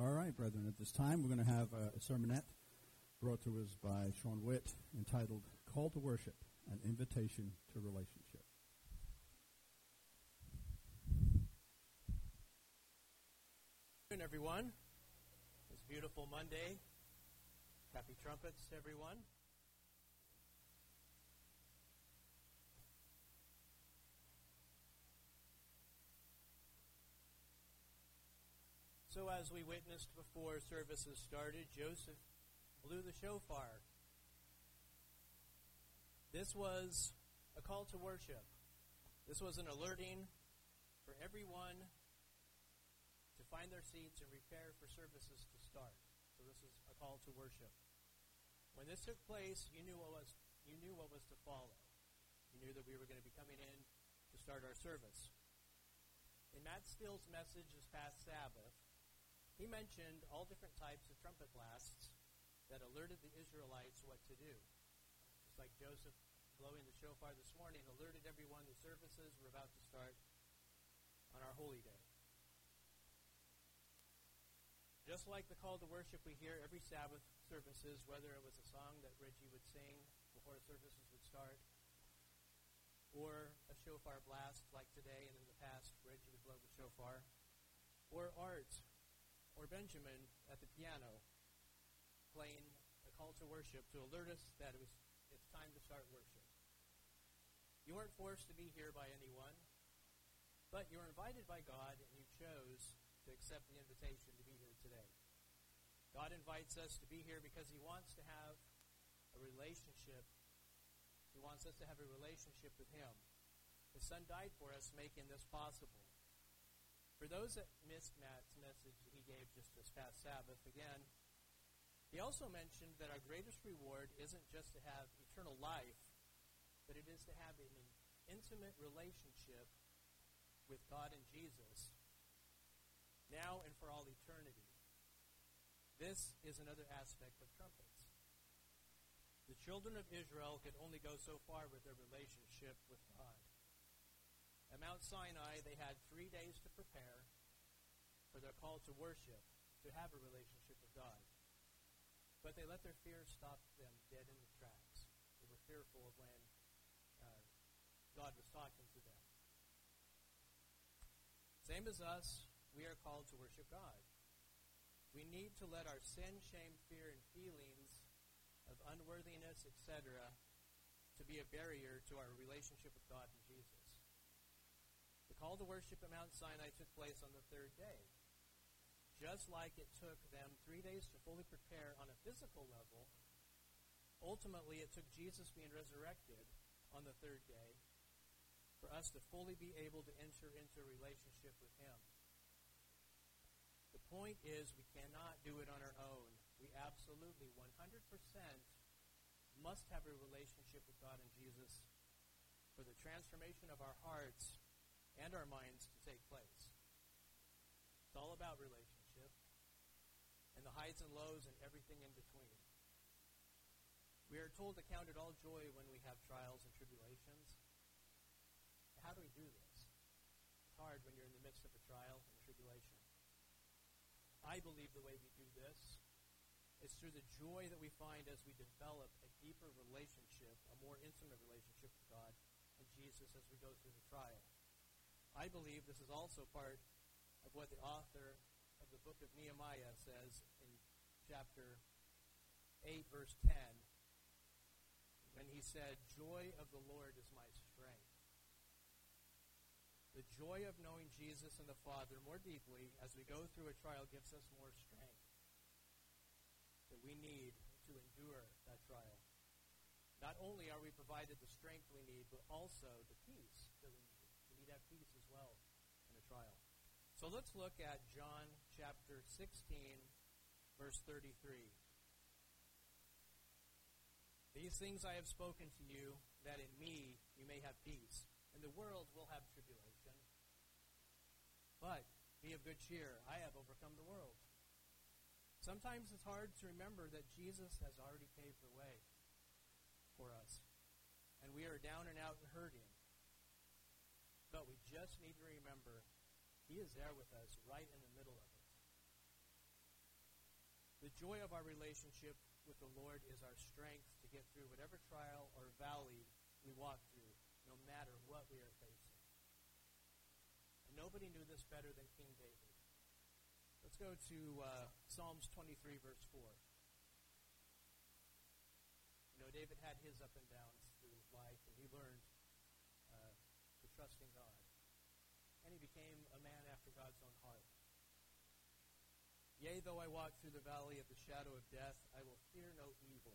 All right, brethren, at this time we're going to have a sermonette brought to us by Shawn Witt entitled Call to Worship An Invitation to Relationship. Good everyone. It's a beautiful Monday. Happy trumpets, everyone. So, as we witnessed before services started, Joseph blew the shofar. This was a call to worship. This was an alerting for everyone to find their seats and prepare for services to start. So this is a call to worship. When this took place, you knew what was you knew what was to follow. You knew that we were going to be coming in to start our service. In Matt Steele's message this past Sabbath, he mentioned all different types of trumpet blasts that alerted the Israelites what to do. Just like Joseph blowing the shofar this morning alerted everyone the services were about to start on our holy day. Just like the call to worship we hear every Sabbath services, whether it was a song that Reggie would sing before the services would start, or a shofar blast like today and in the past, Reggie would blow the shofar, or art or Benjamin at the piano playing a call to worship to alert us that it was it's time to start worship. You weren't forced to be here by anyone, but you were invited by God and you chose to accept the invitation to be here today. God invites us to be here because he wants to have a relationship. He wants us to have a relationship with him. His son died for us, making this possible. For those that missed Matt's message he gave just this past Sabbath, again, he also mentioned that our greatest reward isn't just to have eternal life, but it is to have an intimate relationship with God and Jesus, now and for all eternity. This is another aspect of trumpets. The children of Israel could only go so far with their relationship with God. At Mount Sinai, they had three days to prepare for their call to worship, to have a relationship with God. But they let their fear stop them dead in the tracks. They were fearful of when uh, God was talking to them. Same as us, we are called to worship God. We need to let our sin, shame, fear, and feelings of unworthiness, etc., to be a barrier to our relationship with God and Jesus call to worship at Mount Sinai took place on the third day. Just like it took them three days to fully prepare on a physical level, ultimately it took Jesus being resurrected on the third day for us to fully be able to enter into a relationship with Him. The point is, we cannot do it on our own. We absolutely, 100%, must have a relationship with God and Jesus for the transformation of our hearts and our minds to take place. It's all about relationship and the highs and lows and everything in between. We are told to count it all joy when we have trials and tribulations. How do we do this? It's hard when you're in the midst of a trial and tribulation. I believe the way we do this is through the joy that we find as we develop a deeper relationship, a more intimate relationship with God and Jesus as we go through the trial. I believe this is also part of what the author of the book of Nehemiah says in chapter 8, verse 10, when he said, Joy of the Lord is my strength. The joy of knowing Jesus and the Father more deeply as we go through a trial gives us more strength that we need to endure that trial. Not only are we provided the strength we need, but also the peace that we need We need have peace as well in a trial. Let's look at John chapter 16, verse 33. These things I have spoken to you, that in me you may have peace. In the world will have tribulation. But be of good cheer. I have overcome the world. Sometimes it's hard to remember that Jesus has already paved the way for us. And we are down and out and hurting. But we just need to remember He is there with us right in the middle of it. The joy of our relationship with the Lord is our strength to get through whatever trial or valley we walk through, no matter what we are facing. And nobody knew this better than King David. Let's go to uh, Psalms 23, verse 4. You know, David had his up and downs through life, and he learned uh, to trust in God. And he became a man after God's own heart. Yea, though I walk through the valley of the shadow of death, I will fear no evil.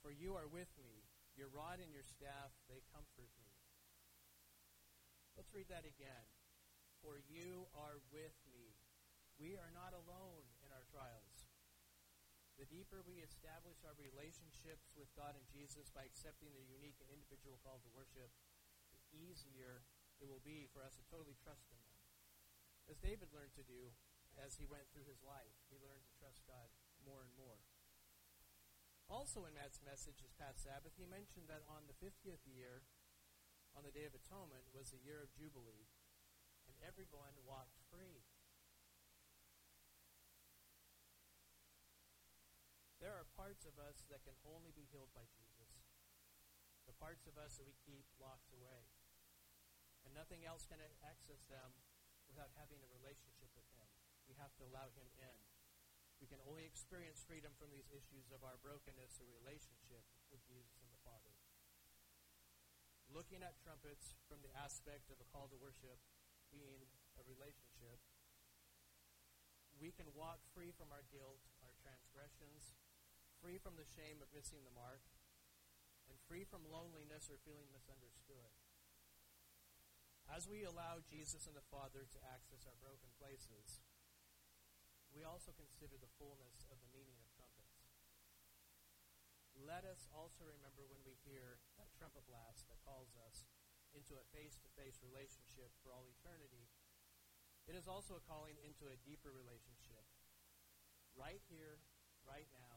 For you are with me. Your rod and your staff, they comfort me. Let's read that again. For you are with me. We are not alone in our trials. The deeper we establish our relationships with God and Jesus by accepting the unique and individual call to worship, the easier it will be for us to totally trust in them. As David learned to do as he went through his life, he learned to trust God more and more. Also, in Matt's message this past Sabbath, he mentioned that on the 50th year, on the Day of Atonement, was the year of Jubilee, and everyone walked free. There are parts of us that can only be healed by Jesus. The parts of us that we keep locked away. And nothing else can access them without having a relationship with Him. We have to allow Him in. We can only experience freedom from these issues of our brokenness or relationship with Jesus and the Father. Looking at trumpets from the aspect of a call to worship being a relationship, we can walk free from our guilt, our transgressions, free from the shame of missing the mark, and free from loneliness or feeling misunderstood. As we allow Jesus and the Father to access our broken places, we also consider the fullness of the meaning of trumpets. Let us also remember when we hear that trumpet blast that calls us into a face to face relationship for all eternity, it is also a calling into a deeper relationship. Right here, right now,